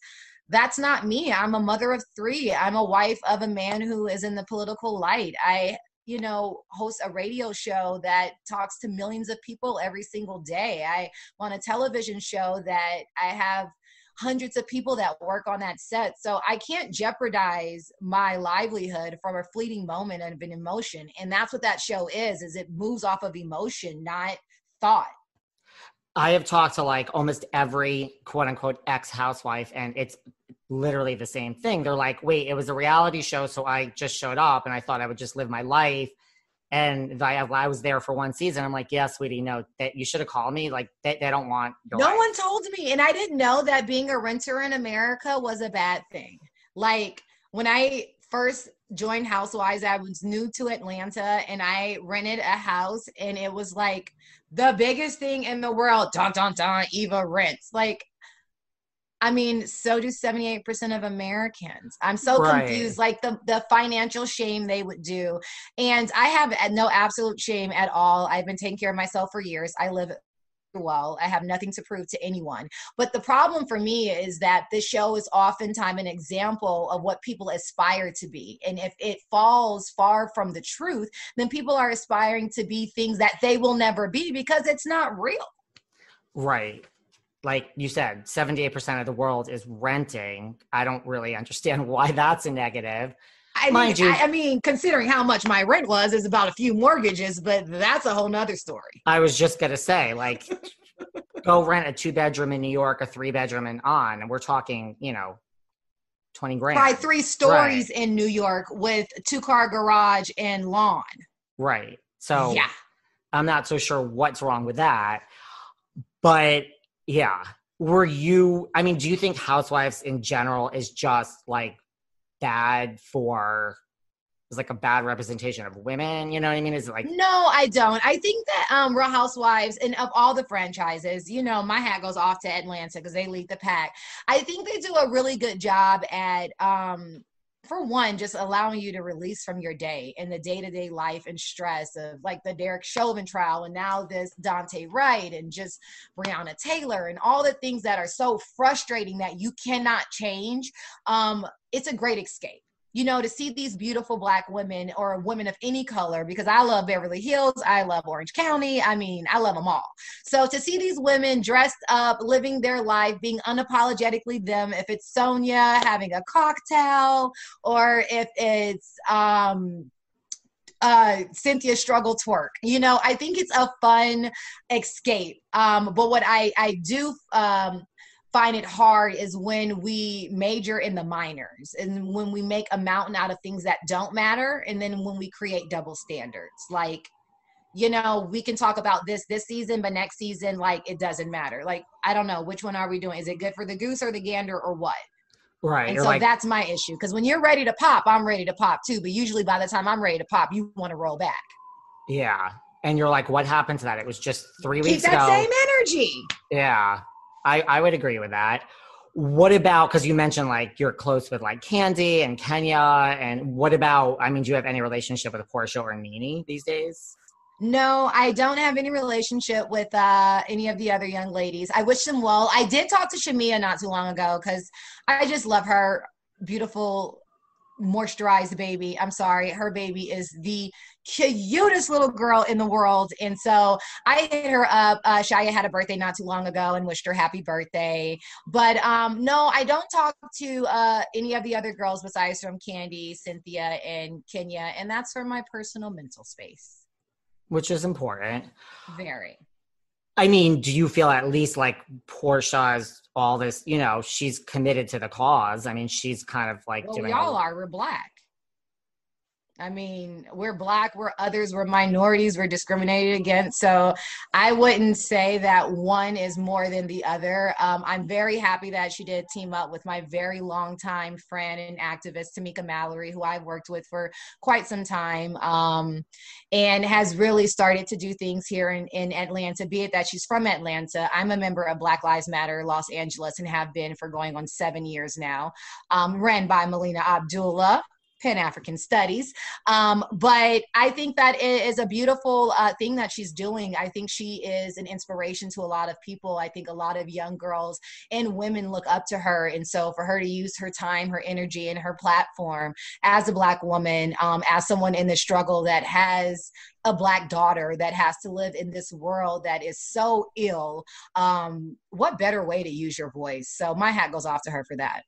that's not me. I'm a mother of 3. I'm a wife of a man who is in the political light. I you know host a radio show that talks to millions of people every single day. I want a television show that I have hundreds of people that work on that set. So I can't jeopardize my livelihood from a fleeting moment of an emotion. And that's what that show is, is it moves off of emotion, not thought. I have talked to like almost every quote unquote ex housewife, and it's literally the same thing. They're like, wait, it was a reality show, so I just showed up and I thought I would just live my life. And I, I was there for one season. I'm like, yeah, sweetie, no, that you should have called me. Like they, they don't want. no life. one told me, and I didn't know that being a renter in America was a bad thing. Like when I first joined Housewives, I was new to Atlanta, and I rented a house, and it was like the biggest thing in the world. Don don don. Eva rents. Like I mean, so do 78% of Americans. I'm so right. confused, like the, the financial shame they would do. And I have no absolute shame at all. I've been taking care of myself for years. I live well. I have nothing to prove to anyone. But the problem for me is that this show is oftentimes an example of what people aspire to be. And if it falls far from the truth, then people are aspiring to be things that they will never be because it's not real. Right like you said, 78% of the world is renting. I don't really understand (laughs) why that's a negative. I mean, you, I, I, mean, considering how much my rent was, is about a few mortgages, but that's a whole nother story. I was just gonna say, like, (laughs) go rent a two bedroom in New York, a three bedroom in on, and we're talking, you know, twenty grand. Buy three stories right. in New York with two car garage and lawn. Right. So yeah, I'm not so sure what's wrong with that, but yeah. Were you, I mean, do you think Housewives in general is just like bad for is like a bad representation of women. You know what I mean? Is it like No, I don't. I think that um Real Housewives and of all the franchises, you know, my hat goes off to Atlanta because they lead the pack. I think they do a really good job at um for one, just allowing you to release from your day and the day to day life and stress of like the Derek Chauvin trial and now this Daunte Wright and just Breonna Taylor and all the things that are so frustrating that you cannot change. Um, it's a great escape you know, to see these beautiful black women or women of any color, because I love Beverly Hills, I love Orange County, I mean, I love them all. So to see these women dressed up, living their life, being unapologetically them, if it's Sonja having a cocktail, or if it's um uh, Cynthia struggle twerk. You know, I think it's a fun escape. Um, but what I I do um, find it hard is when we major in the minors and when we make a mountain out of things that don't matter and then when we create double standards. Like you know we can talk about this this season but next season like it doesn't matter. Like i don't know which one are we doing? Is it good for the goose or the gander or what? Right and so like, that's my issue because when you're ready to pop i'm ready to pop too but usually by the time i'm ready to pop you want to roll back. Yeah and you're like what happened to that? It was just three Keep weeks that ago. same energy. Yeah I, I would agree with that. What about because you mentioned like you're close with like Kandi and Kenya, and what about? I mean, do you have any relationship with Porsha or NeNe these days? No, I don't have any relationship with uh, any of the other young ladies. I wish them well. I did talk to Shamea not too long ago because I just love her beautiful moisturized baby. I'm sorry, her baby is the cutest little girl in the world. And so I hit her up. Uh, Shia had a birthday not too long ago and wished her happy birthday. But um, no, I don't talk to uh, any of the other girls besides from Kandi, Cynthia, and Kenya. And that's for my personal mental space. Which is important. Very. I mean, do you feel at least like Porsha's all this, you know, she's committed to the cause. I mean, she's kind of like well, doing we all are. We're black. I mean, we're black, we're others, we're minorities, we're discriminated against. So I wouldn't say that one is more than the other. Um, I'm very happy that she did team up with my very long time friend and activist, Tamika Mallory, who I've worked with for quite some time um, and has really started to do things here in, in Atlanta, be it that she's from Atlanta. I'm a member of Black Lives Matter Los Angeles and have been for going on seven years now, um, ran by Melina Abdullah. Pan African Studies. Um, but I think that it is a beautiful uh, thing that she's doing. I think she is an inspiration to a lot of people. I think a lot of young girls and women look up to her. And so for her to use her time, her energy, and her platform as a Black woman, um, as someone in the struggle that has a black daughter that has to live in this world that is so ill um, what better way to use your voice so my hat goes off to her for that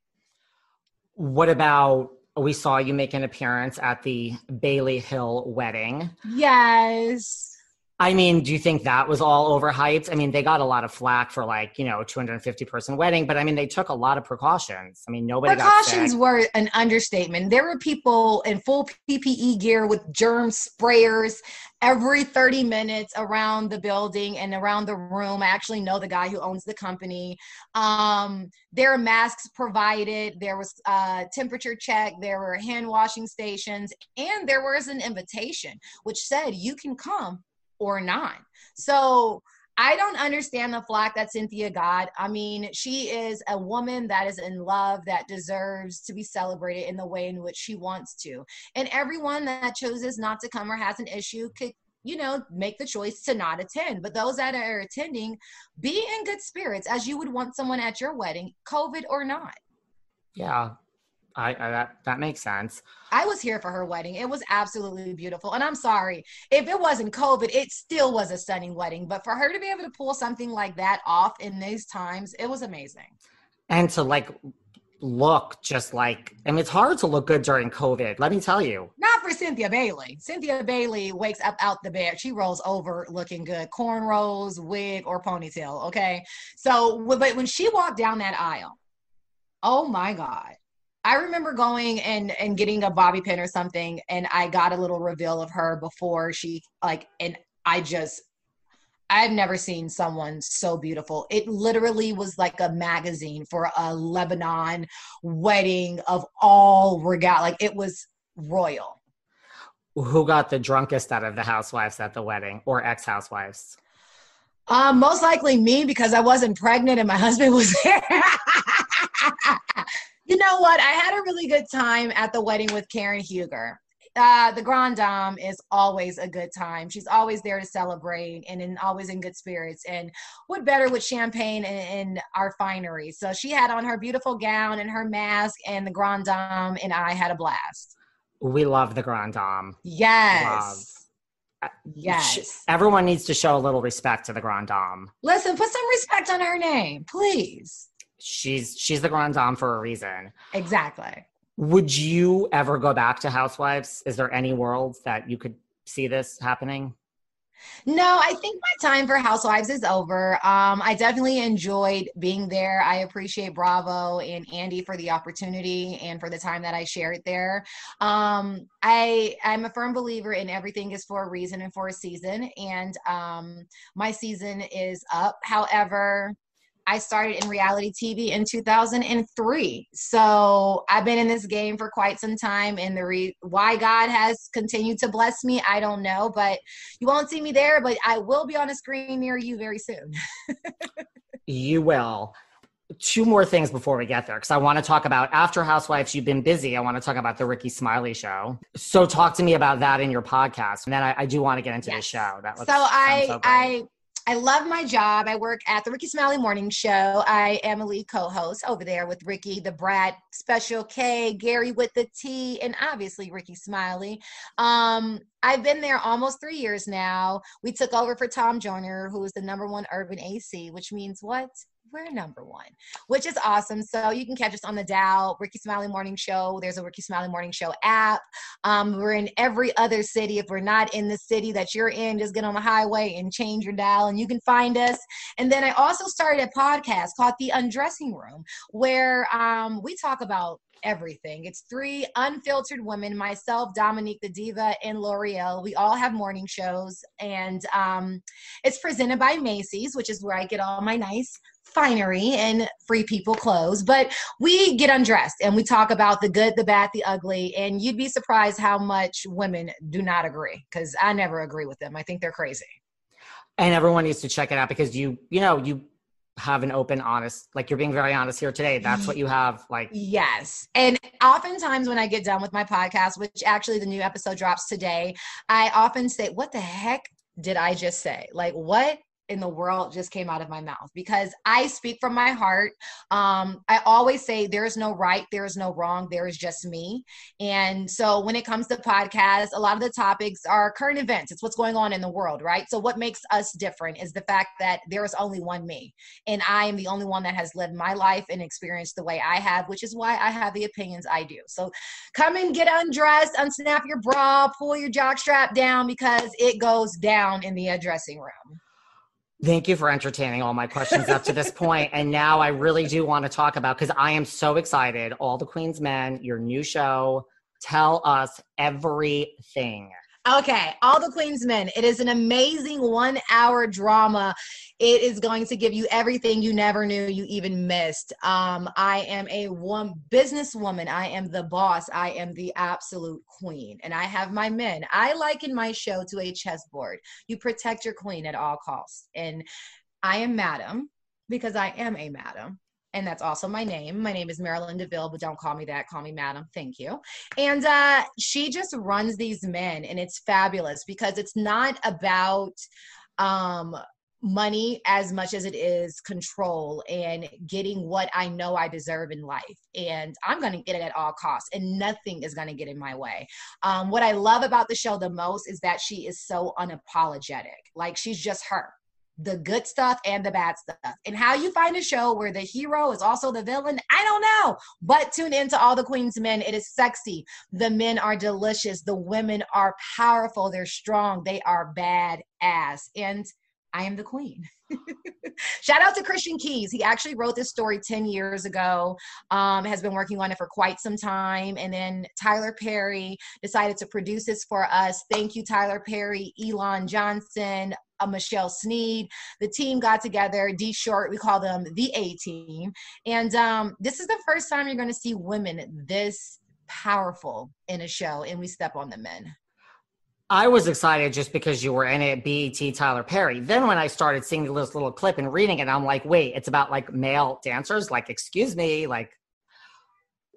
what about we saw you make an appearance at the Bailey Hill wedding. Yes. I mean, do you think that was all overhyped? I mean, they got a lot of flack for like, you know, 250 person wedding, but I mean, they took a lot of precautions. I mean, nobody precautions were an understatement. There were people in full PPE gear with germ sprayers every 30 minutes around the building and around the room. I actually know the guy who owns the company. Um, there are masks provided. There was a temperature check. There were hand washing stations, and there was an invitation which said you can come or not. So I don't understand the flack that Cynthia got. I mean, she is a woman that is in love, that deserves to be celebrated in the way in which she wants to. And everyone that chooses not to come or has an issue could, you know, make the choice to not attend. But those that are attending, be in good spirits as you would want someone at your wedding, COVID or not. Yeah, I, I, that that makes sense. I was here for her wedding. It was absolutely beautiful. And I'm sorry if it wasn't COVID, it still was a stunning wedding. But for her to be able to pull something like that off in these times, it was amazing. And to like look just like I mean, it's hard to look good during COVID. Let me tell you. Not for Cynthia Bailey. Cynthia Bailey wakes up out the bed. She rolls over looking good, cornrows, wig, or ponytail. Okay, so but when she walked down that aisle, oh my God I remember going and and getting a bobby pin or something, and I got a little reveal of her before she like, and I just I've never seen someone so beautiful. It literally was like a magazine for a Lebanon wedding of all regal. Like it was royal. Who got the drunkest out of the housewives at the wedding or ex housewives? Um, most likely me because I wasn't pregnant and my husband was there. (laughs) You know what? I had a really good time at the wedding with Karen Huger. Uh, the Grand Dame is always a good time. She's always there to celebrate and in, always in good spirits. And what better with champagne and, and, our finery? So she had on her beautiful gown and her mask, and the Grand Dame and I had a blast. We love the Grand Dame. Yes. Love. Yes. Everyone needs to show a little respect to the Grand Dame. Listen, put some respect on her name, please she's she's the grand dame for a reason. Exactly. Would you ever go back to Housewives? Is there any world that you could see this happening? No, I think my time for Housewives is over. Um, I definitely enjoyed being there. I appreciate Bravo and Andy for the opportunity and for the time that I shared there. Um, I I'm a firm believer in everything is for a reason and for a season, and um, my season is up. However, I started in reality TV in 2003. So I've been in this game for quite some time. And the re- why God has continued to bless me, I don't know. But you won't see me there, but I will be on a screen near you very soon. (laughs) you will. Two more things before we get there, because I want to talk about after Housewives. You've been busy. I want to talk about the Rickey Smiley show. So talk to me about that in your podcast, and then I, I do want to get into yes. the show. That so I so I I love my job. I work at the Rickey Smiley Morning Show. I am a lead co-host over there with Rickey, the Brat, Special K, Gary with the T, and obviously Rickey Smiley. Um, I've been there almost three years now. We took over for Tom Joyner, who is the number one urban AC, which means what? We're number one, which is awesome. So you can catch us on the Dow, Rickey Smiley Morning Show. There's a Rickey Smiley Morning Show app. Um, we're in every other city. If we're not in the city that you're in, just get on the highway and change your dial and you can find us. And then I also started a podcast called The Undressing Room, where um, we talk about everything. It's three unfiltered women, myself, Dominique the Diva, and Lore'l. We all have morning shows, and um, it's presented by Macy's, which is where I get all my nice finery and free people clothes. But we get undressed and we talk about the good, the bad, the ugly, and you'd be surprised how much women do not agree because I never agree with them. I think they're crazy. And everyone needs to check it out because you, you know, you have an open honest like you're being very honest here today that's what you have like yes and oftentimes when i get done with my podcast which actually the new episode drops today i often say what the heck did i just say like what in the world just came out of my mouth because I speak from my heart. Um, I always say there is no right, there is no wrong, there is just me. And so when it comes to podcasts, a lot of the topics are current events. It's what's going on in the world, right? So what makes us different is the fact that there is only one me, and I am the only one that has lived my life and experienced the way I have, which is why I have the opinions I do. So come and get undressed, unsnap your bra, pull your jock strap down because it goes down in the dressing room. Thank you for entertaining all my questions up to this point. And now I really do want to talk about because I am so excited. All the Queen's Men, your new show. Tell us everything. Okay, All the Queen's Men. It is an amazing one hour drama. It is going to give you everything you never knew you even missed. Um, I am a one businesswoman. I am the boss. I am the absolute queen. And I have my men. I liken my show to a chessboard. You protect your queen at all costs. And I am madam because I am a madam and that's also my name. My name is Marilyn DeVille, but don't call me that. Call me Madam. Thank you. And uh, she just runs these men, and it's fabulous because it's not about um, money as much as it is control and getting what I know I deserve in life. And I'm going to get it at all costs, and nothing is going to get in my way. Um, what I love about the show the most is that she is so unapologetic. Like she's just her the good stuff and the bad stuff. And how you find a show where the hero is also the villain, I don't know. But tune into All the Queen's Men. It is sexy. The men are delicious. The women are powerful. They're strong. They are bad ass. And I am the queen. (laughs) Shout out to Christian Keyes. He actually wrote this story 10 years ago, um, has been working on it for quite some time. And then Tyler Perry decided to produce this for us. Thank you, Tyler Perry, Elon Johnson, uh, Michelle Sneed. The team got together, D Short, we call them the A team. And um, this is the first time you're going to see women this powerful in a show, and we step on the men. I was excited just because you were in it, BET Tyler Perry. Then when I started seeing this little clip and reading it, I'm like, wait, it's about like male dancers? Like, excuse me, like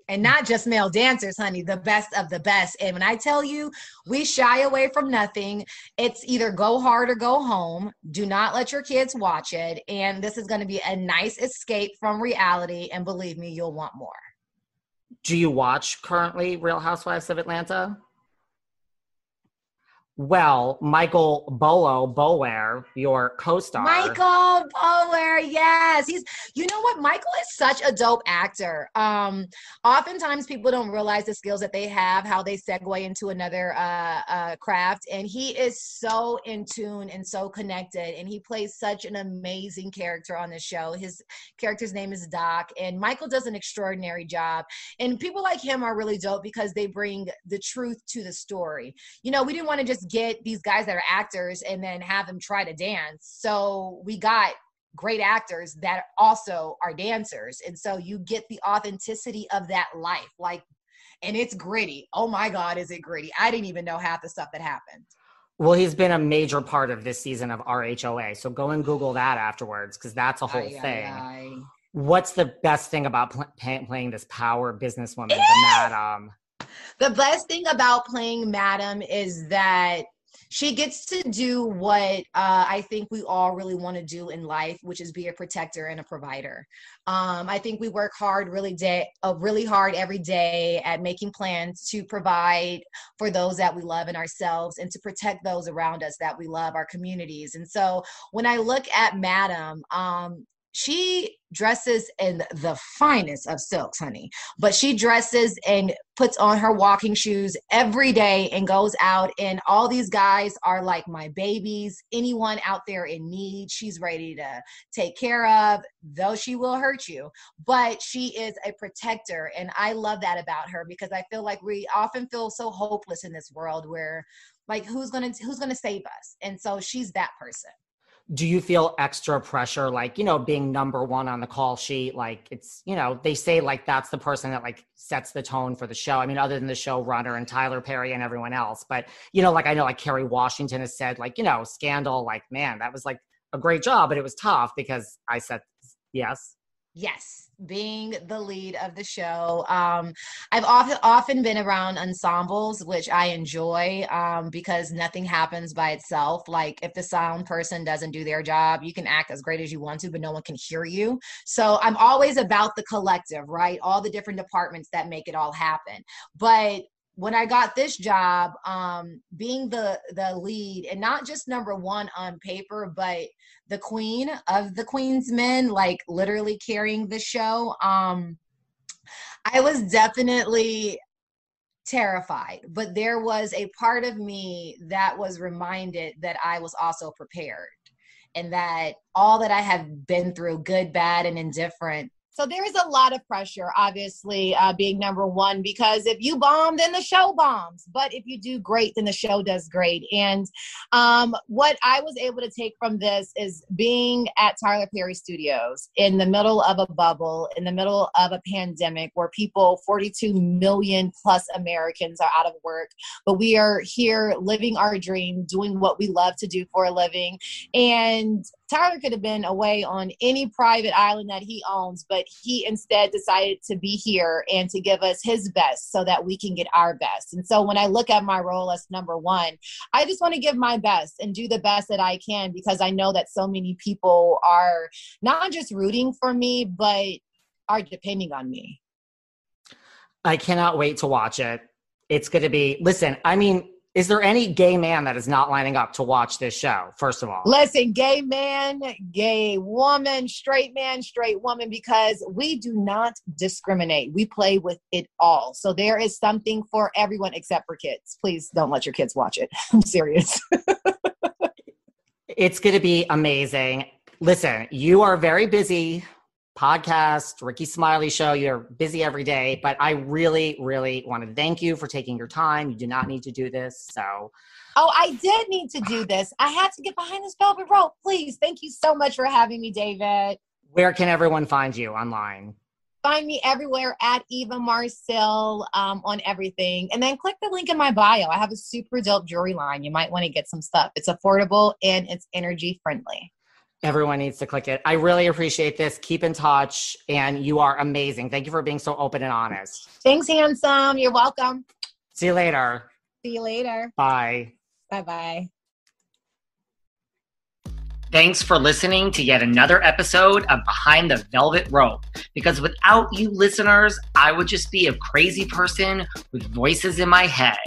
and not just male dancers, honey, the best of the best. And when I tell you, we shy away from nothing. It's either go hard or go home. Do not let your kids watch it. And this is going to be a nice escape from reality. And believe me, you'll want more. Do you watch currently Real Housewives of Atlanta? Well, Michael Bolwaire, your co-star. Michael Bolwaire, yes. He's you know what? Michael is such a dope actor. Um, oftentimes people don't realize the skills that they have, how they segue into another uh, uh, craft. And he is so in tune and so connected. And he plays such an amazing character on the show. His character's name is Doc, and Michael does an extraordinary job. And people like him are really dope because they bring the truth to the story. You know, we didn't want to just get these guys that are actors and then have them try to dance. So we got great actors that also are dancers. And so you get the authenticity of that life. Like, and it's gritty. Oh my God, is it gritty? I didn't even know half the stuff that happened. Well, he's been a major part of this season of RHOA. So go and Google that afterwards because that's a whole aye, thing. Aye, aye. What's the best thing about pl- playing this power businesswoman, the madam? The best thing about playing Madam is that she gets to do what uh, I think we all really want to do in life, which is be a protector and a provider. Um, I think we work hard, really day, uh, really hard every day at making plans to provide for those that we love and ourselves, and to protect those around us that we love, our communities. And so, when I look at Madam, um, she dresses in the finest of silks, honey. But she dresses and puts on her walking shoes every day and goes out. And all these guys are like my babies. Anyone out there in need, she's ready to take care of, though she will hurt you. But she is a protector. And I love that about her because I feel like we often feel so hopeless in this world where like who's gonna who's gonna save us and so she's that person do you feel extra pressure like you know being number one on the call sheet? Like it's you know they say like that's the person that like sets the tone for the show. I mean other than the showrunner and tyler perry and everyone else. But you know like i know like kerry washington has said like you know scandal like man that was like a great job but it was tough because i said yes yes being the lead of the show. Um, I've often often been around ensembles, which I enjoy um, because nothing happens by itself. Like if the sound person doesn't do their job, you can act as great as you want to, but no one can hear you. So I'm always about the collective, right? All the different departments that make it all happen. But when I got this job, um, being the the lead and not just number one on paper, but the queen of the Queen's Men, like literally carrying the show, um, I was definitely terrified. But there was a part of me that was reminded that I was also prepared and that all that I have been through, good, bad, and indifferent, so there is a lot of pressure, obviously, uh, being number one, because if you bomb, then the show bombs. But if you do great, then the show does great. And um, what I was able to take from this is being at Tyler Perry Studios in the middle of a bubble, in the middle of a pandemic where people, 42 million plus Americans, are out of work. But we are here living our dream, doing what we love to do for a living. And Tyler could have been away on any private island that he owns, but he instead decided to be here and to give us his best so that we can get our best. And so when I look at my role as number one, I just want to give my best and do the best that I can because I know that so many people are not just rooting for me, but are depending on me. I cannot wait to watch it. It's going to be, listen, I mean, is there any gay man that is not lining up to watch this show, first of all? Listen, gay man, gay woman, straight man, straight woman, because we do not discriminate. We play with it all. So there is something for everyone except for kids. Please don't let your kids watch it. (laughs) I'm serious. (laughs) it's going to be amazing. Listen, you are very busy podcast, Rickey Smiley show. You're busy every day, but I really, really want to thank you for taking your time. You do not need to do this. So, oh, I did need to do this. I had to get behind this velvet rope. Please, thank you so much for having me, David. Where can everyone find you online? Find me everywhere at Eva Marcille um, on everything. And then click the link in my bio. I have a super dope jewelry line. You might want to get some stuff. It's affordable and it's energy friendly. Everyone needs to click it. I really appreciate this. Keep in touch, and you are amazing. Thank you for being so open and honest. Thanks, handsome. You're welcome. See you later. See you later. Bye. Bye bye. Thanks for listening to yet another episode of Behind the Velvet Rope. Because without you listeners, I would just be a crazy person with voices in my head.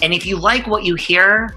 And if you like what you hear,